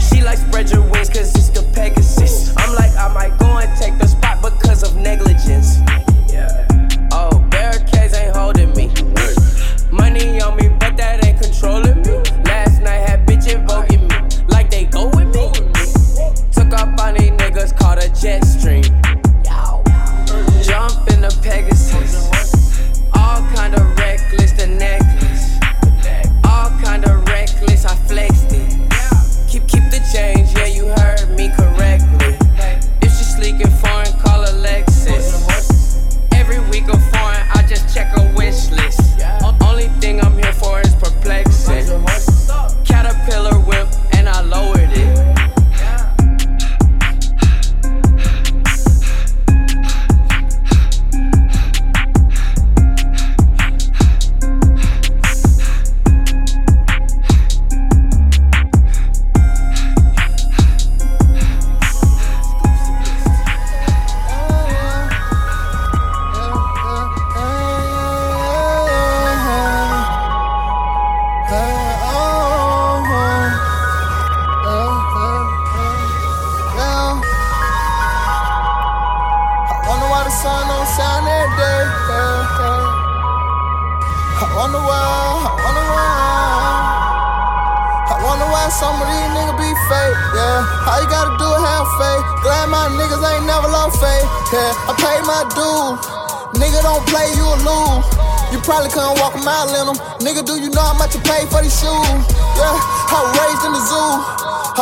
She like spread your wings, cause it's the Pegasus. I'm like, I might go and take the why some of these niggas be fake, yeah. All you gotta do is have faith. Glad my niggas ain't never lost faith, yeah. I paid my dues. Nigga don't play, you'll lose. You probably couldn't walk a mile in them. Nigga, do you know how much you pay for these shoes? Yeah, I raised in the zoo.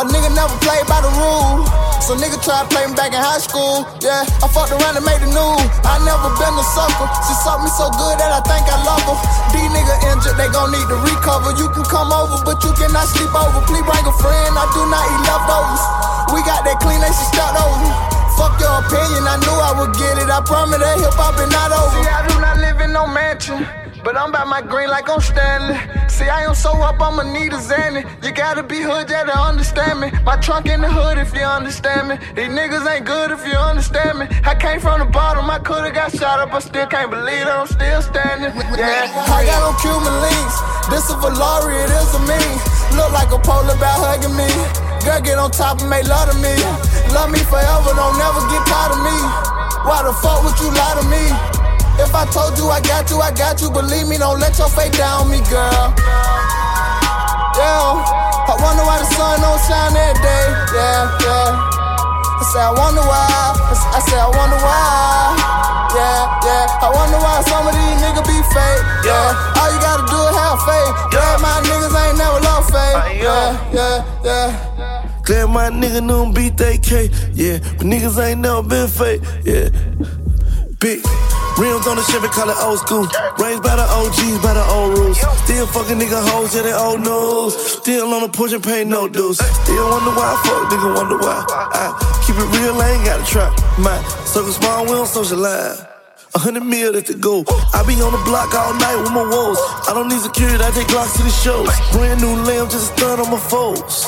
A nigga never played by the rules. So nigga try to play me back in high school. Yeah, I fucked around and made the news. I never been a sucker. She sucked me so good that I think I love her. These nigga injured, they gon' need to recover. You can come over, but you cannot sleep over. Please bring a friend. I do not eat leftovers. We got that clean, they should start over. Fuck your opinion, I knew I would get it. I promise that hip hop is not over. See, I do not live in no mansion. But I'm by my green like I'm Stanley. See, I am so up, I'ma need a Zanny. You gotta be hood, yeah, to understand me. My trunk in the hood, if you understand me. These niggas ain't good if you understand me. I came from the bottom, I could've got shot up, I still can't believe that I'm still standing. Yeah, I got on Cuban links. This a Valari, it is a me. Look like a polar bear hugging me. Girl, get on top and make love to me. Love me forever, don't never get tired of me. Why the fuck would you lie to me? If I told you I got you, I got you. Believe me, don't let your fate down me, girl. Yeah, I wonder why the sun don't shine every day. Yeah, yeah. I say I wonder why. I say I wonder why. Yeah, yeah. I wonder why some of these niggas be fake. Yeah, all you gotta do is have faith. Yeah, my niggas ain't never lost faith. Yeah, yeah, yeah. Glad my nigga don't beat that K, yeah. But niggas ain't never been fake, yeah. Big rims on the Chevy, call it old school. Raised by the OGs, by the old rules. Still fucking nigga hoes, yeah, they old news. Still on the push and pay no dues. Still wonder why fuck, nigga wonder why. I keep it real, I ain't gotta try. My circle small, we don't socialize. A hundred mil at the go. I be on the block all night with my woes. I don't need security, I take Glocks to the shows. Brand new lamb, just a on my foes.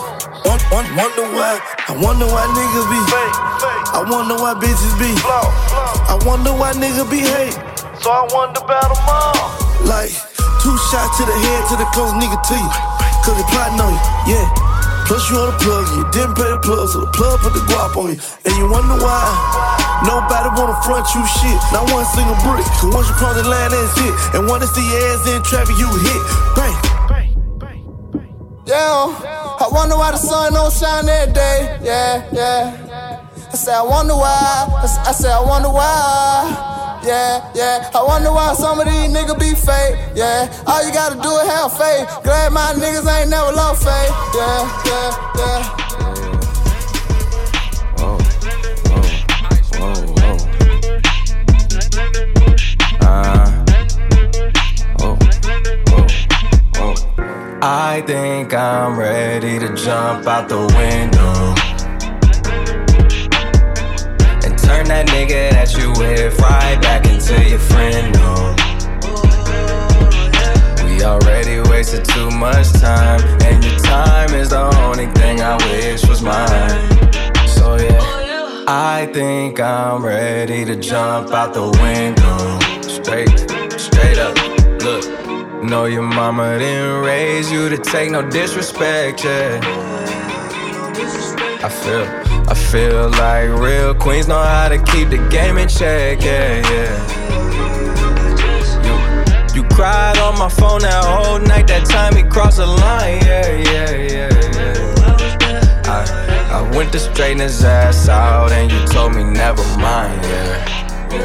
Won- won- Wonder why, I wonder why niggas be fake. I wonder why bitches be. I wonder why niggas be hate. So I wonder about them all. Like, two shots to the head to the close nigga to you. Cause they plotting on you, yeah. Plus you on the plug, you didn't pay the plug, so the plug put the guap on you. And you wonder why nobody wanna front you shit. Not one single brick. Cause once you cross the line, that's it. And once see your ass in traffic, you hit. Bang. Bang, bang, bang. Yeah, I wonder why the sun don't shine every day. Yeah, yeah. I say I wonder why. I say I wonder why. Yeah, yeah. I wonder why some of these niggas be fake. Yeah, all you gotta do is have faith. Glad my niggas ain't never lost faith. Yeah, yeah, yeah. I think I'm ready to jump out the window and turn that nigga that you with right back into your friend. No. We already wasted too much time, and your time is the only thing I wish was mine. So yeah, I think I'm ready to jump out the window. Straight, Know your mama didn't raise you to take no disrespect, yeah. I feel, I feel like real queens know how to keep the game in check, yeah, yeah. You, cried on my phone that whole night, that time we crossed the line, yeah, yeah, yeah, yeah. I, I went to straighten his ass out, and you told me never mind, yeah,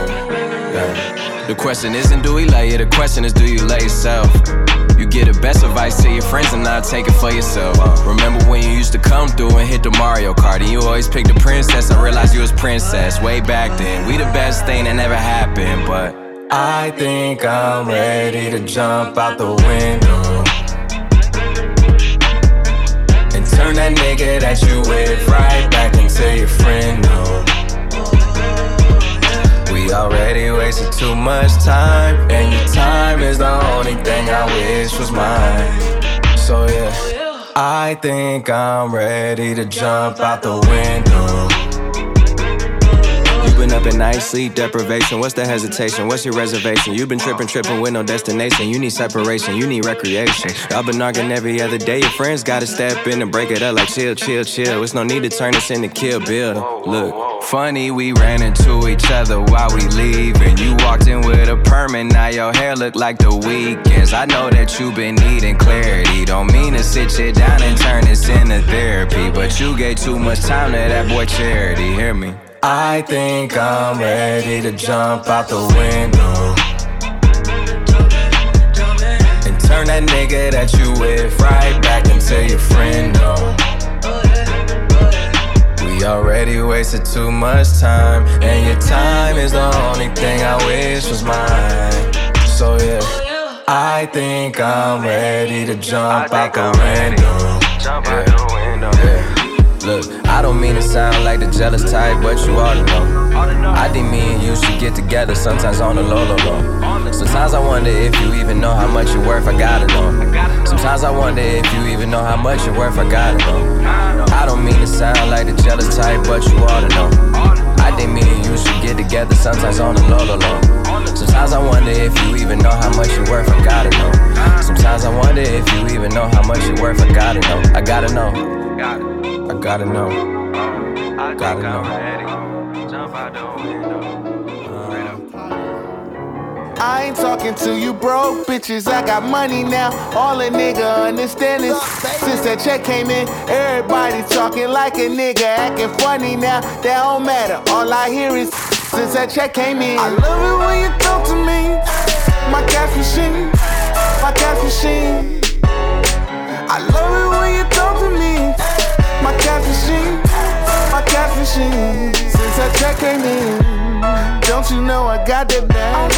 yeah. The question isn't do we lay it, the question is do you lay yourself? You get the best advice to your friends and not take it for yourself. Uh, remember when you used to come through and hit the Mario Kart and you always picked the princess? I realized you was princess way back then. We the best thing that never happened, but I think I'm ready to jump out the window and turn that nigga that you with right back into your friend. No. Already wasted too much time, and your time is the only thing I wish was mine. So yeah, I think I'm ready to jump out the window. Been up at night, sleep deprivation. What's the hesitation? What's your reservation? You've been tripping, tripping with no destination. You need separation, you need recreation. Y'all been arguing every other day. Your friends gotta step in and break it up like chill, chill, chill. It's no need to turn this into kill bill. Look, funny, we ran into each other while we leaving. You walked in with a perm and now your hair look like the weekends. I know that you've been needing clarity. Don't mean to sit you down and turn this into therapy. But you gave too much time to that boy charity. Hear me? I think I'm ready to jump out the window. And turn that nigga that you with right back into your friend, no. We already wasted too much time, and your time is the only thing I wish was mine. So yeah, I think I'm ready to jump out the window. Yeah. Yeah. Look, I don't mean to sound like the jealous type, but you ought to know. I think me and you should get together sometimes on the low, low, low. Sometimes I wonder if you even know how much you're worth, I gotta know. Sometimes I wonder if you even know how much you're worth, I gotta know. I don't mean to sound like the jealous type, but you ought to know. I think me and you should get together sometimes on the low, low, low. Sometimes I wonder if you even know how much you're worth, I gotta know. Sometimes I wonder if you even know how much you're worth, I gotta know. I gotta know. I gotta know. I gotta know. I ain't talking to you broke bitches, I got money now. All a nigga understand is since that check came in, everybody talking like a nigga, acting funny now. That don't matter, all I hear is since that check came in. I love it when you talk to me, my cash machine, my cash machine. I love it when you talk to me Since that check came in, don't you know I got that bag?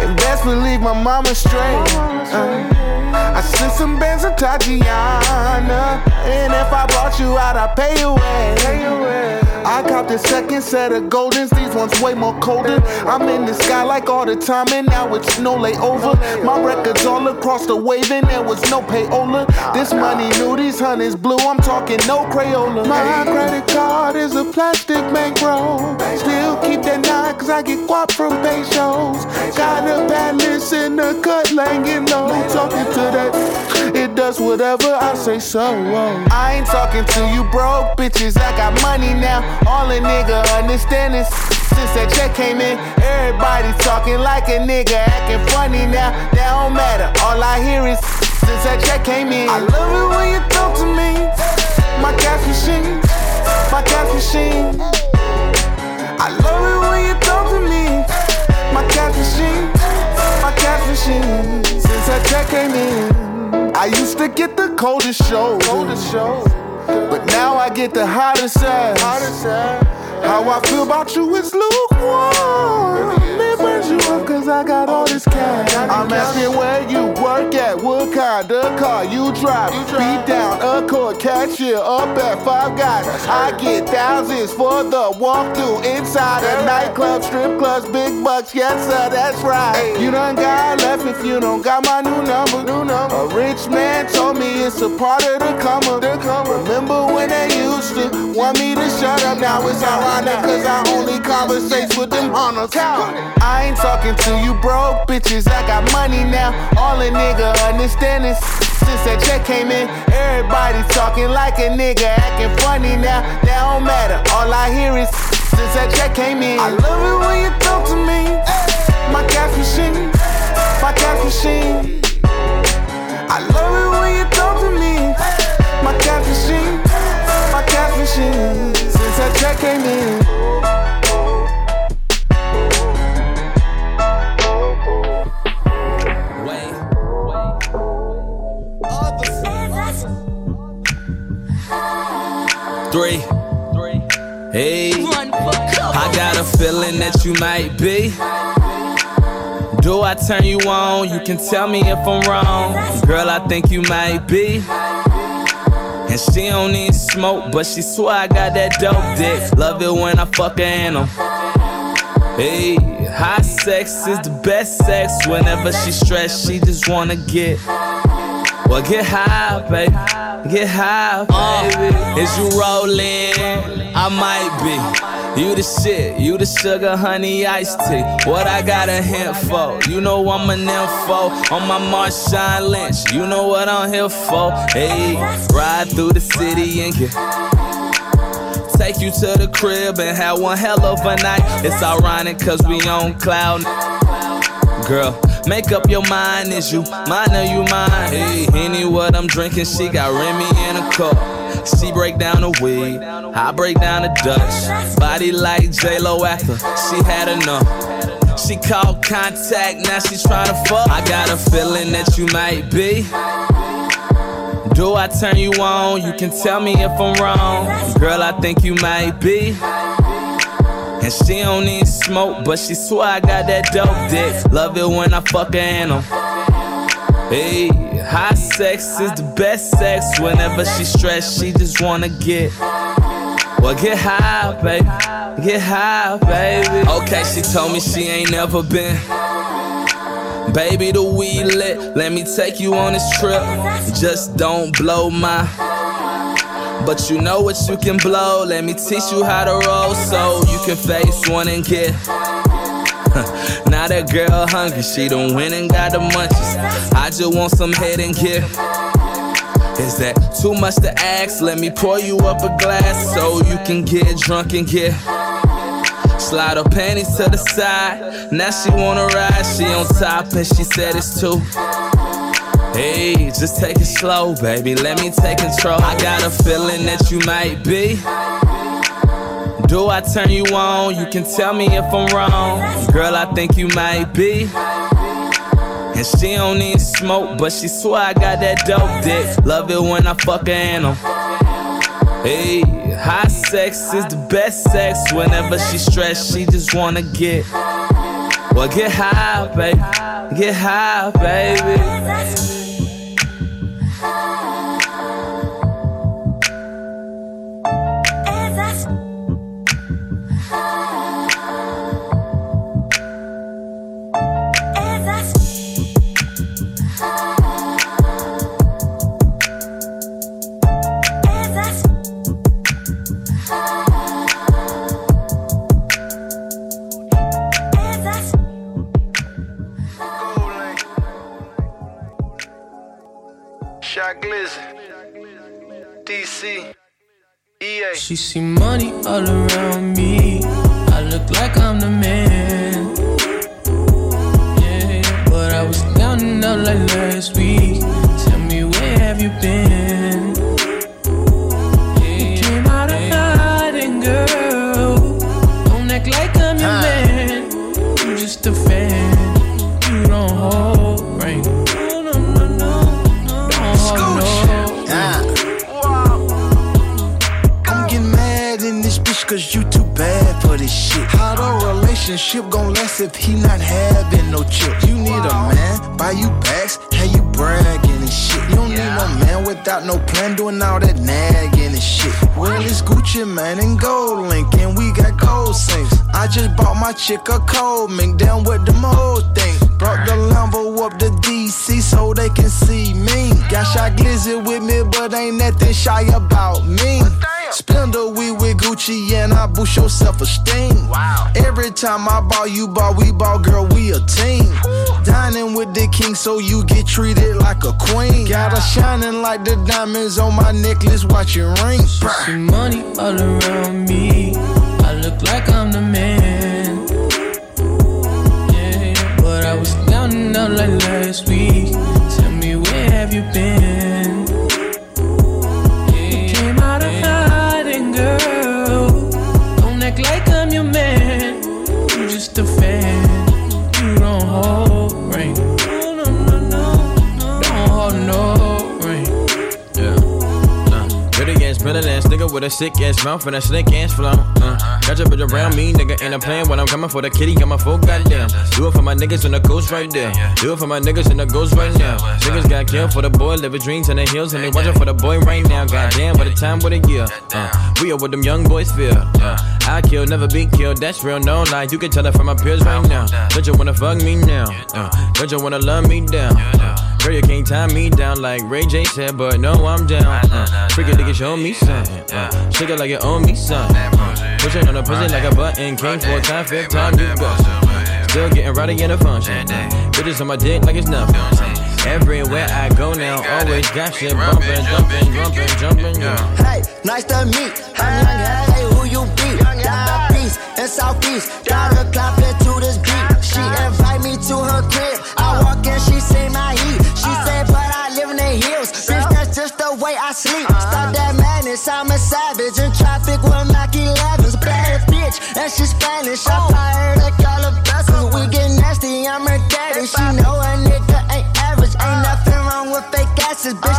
And best believe my mama straight. Uh, I sent some bands of Tatiana, and if I brought you out, I'd pay you way. I copped the second set of Goldens, these ones way more colder. I'm in the sky like all the time, and now it's no layover. My records all across the wave, and there was no payola. This money new, these honeys blue, I'm talking no Crayola. My credit card is a plastic bankroll. Still keep that nine, cause I get guap from pay shows. Got a balance in the cut, laying low. Talking to that, does whatever I say so. I ain't talking to you broke bitches, I got money now. All a nigga understand is since that check came in, everybody talking like a nigga, acting funny now. That don't matter. All I hear is since that check came in. I love it when you talk to me. My cash machine, my cash machine. I love it when you talk to me. My cash machine, my cash machine. Since that check came in, I used to get the coldest shows. Coldest shows. But now I get the hottest side. How I feel about you is lukewarm. It burns you up cause I got all this cash. I'm asking where you work at, what kind of car you drive. Beat down a court cashier up at Five Guys. I get thousands for the walkthrough inside a nightclub, strip clubs, big bucks. Yes, sir, that's right. You done got left if you don't got my new number. New number. A rich man told me it's a part of the come up. Remember when they used to want me to shut up? Now it's cause I only conversate with them hunters. I ain't talking to you broke bitches, I got money now. All a nigga understand is since that check came in, everybody talking like a nigga, acting funny now. That don't matter, all I hear is since that check came in. I love it when you talk to me. My cash machine, my cash machine. I love it when you talk to me. My cash machine, my cash machine. That came in. Three. Hey, I got a feeling that you might be. Do I turn you on? You can tell me if I'm wrong. Girl, I think you might be. And she don't need smoke, but she swear I got that dope dick. Love it when I fuck her in them. Hey, high sex is the best sex. Whenever she stressed, she just wanna get. Well, get high, baby. Get high, baby. Is you rolling? I might be. You the shit, you the sugar, honey, iced tea. What I got a hint for? You know I'm an info on my Marshawn Lynch. You know what I'm here for? Hey, ride through the city and get. Take you to the crib and have one hell of a night. It's ironic cause we on cloud. Girl, make up your mind, is you mine or you mine? Hey, any what I'm drinking, she got Remy in a cup. She break down the weed, I break down the Dutch. Body like J-Lo after she had enough. She called contact, now she's trying to fuck. I got a feeling that you might be. Do I turn you on? You can tell me if I'm wrong. Girl, I think you might be. And she don't need smoke, but she swear I got that dope dick. Love it when I fuck her animal. Hey, high sex is the best sex. Whenever she stressed, she just wanna get. Well, get high, baby. Get high, baby. Okay, she told me she ain't never been. Baby, the weed lit. Let me take you on this trip. Just don't blow my. But you know what you can blow. Let me teach you how to roll so you can face one and get. now that girl hungry, she done went and got the munchies. I just want some head and get. Is that too much to ask? Let me pour you up a glass so you can get drunk and get. Slide her panties to the side. Now she wanna ride. She on top and she said it's too. Hey, just take it slow, baby. Let me take control. I got a feeling that you might be. Do I turn you on? You can tell me if I'm wrong. Girl, I think you might be. And she don't need smoke, but she swear I got that dope dick. Love it when I fuck her animal. Hey, high sex is the best sex. Whenever she stressed, she just wanna get. Well, get high, baby. Get high, baby. EA. She see money all around me. I look like I'm the man. Yeah, but I was down and out like last week. Tell me where have you been? Came out of hiding, girl. Don't act like I'm your man. You just a fan. You don't hold this shit. How the relationship gon' last if he not having no chips? You need a man, buy you bags, have you bragging and shit. You don't need no man without no plan, doing all that nagging and shit. Well, it's Gucci Mane, and GoldLink, and we got gold sinks. I just bought my chick a cold mink, down with them hoes think. Brought the Lambo up to DC so they can see me. Got shot glizzy with me, but ain't nothing shy about me. Spend a week with Gucci and I boost your self-esteem. Wow. Every time I ball, you ball, we ball, girl, we a team. Dining with the king, so you get treated like a queen. Got her shining like the diamonds on my necklace, watching ring. See money all around me. I look like I'm the man. Yeah, but I was down and out like last week. With a sick ass mouth and a slick ass flow. Uh, got your bitch around me, nigga, and I'm playing when I'm coming for the kitty, got my full goddamn. Do it for my niggas in the coast right there. Do it for my niggas in the ghost right now. Niggas got killed for the boy, living dreams in the hills, and they watching for the boy right now. Goddamn, what a time, what a year. Uh, we are what them young boys feel. Uh, I kill, never be killed, that's real, no lie. You can tell it from my peers right now. Don't you wanna fuck me now? Uh, don't you wanna love me down? Uh, can't tie me down like Ray J said, but no, I'm down. Uh, freaky nigga show me something. Uh, shake it like it owe me something. Push it on the pussy like a button. King four time, fifth time, you bust. Still getting rowdy in the function. Bitches on my dick like it's nothing. Everywhere I go now, always got shit bumping, jumping, jumping, jumping, yeah. Hey, nice to meet. I'm young, hey, who you be? Down east and southeast. Got her clapping to her crib. I walk in, she see my heat. She uh. said, but I live in the hills. Bitch, that's just the way I sleep. Uh-huh. Stop that madness, I'm a savage. In traffic with Mac 11s. Bad bitch, and she Spanish. I oh. fired her Calabasas. We get nasty, I'm her daddy. She know a nigga ain't average. Ain't uh. nothing wrong with fake asses. Bitch,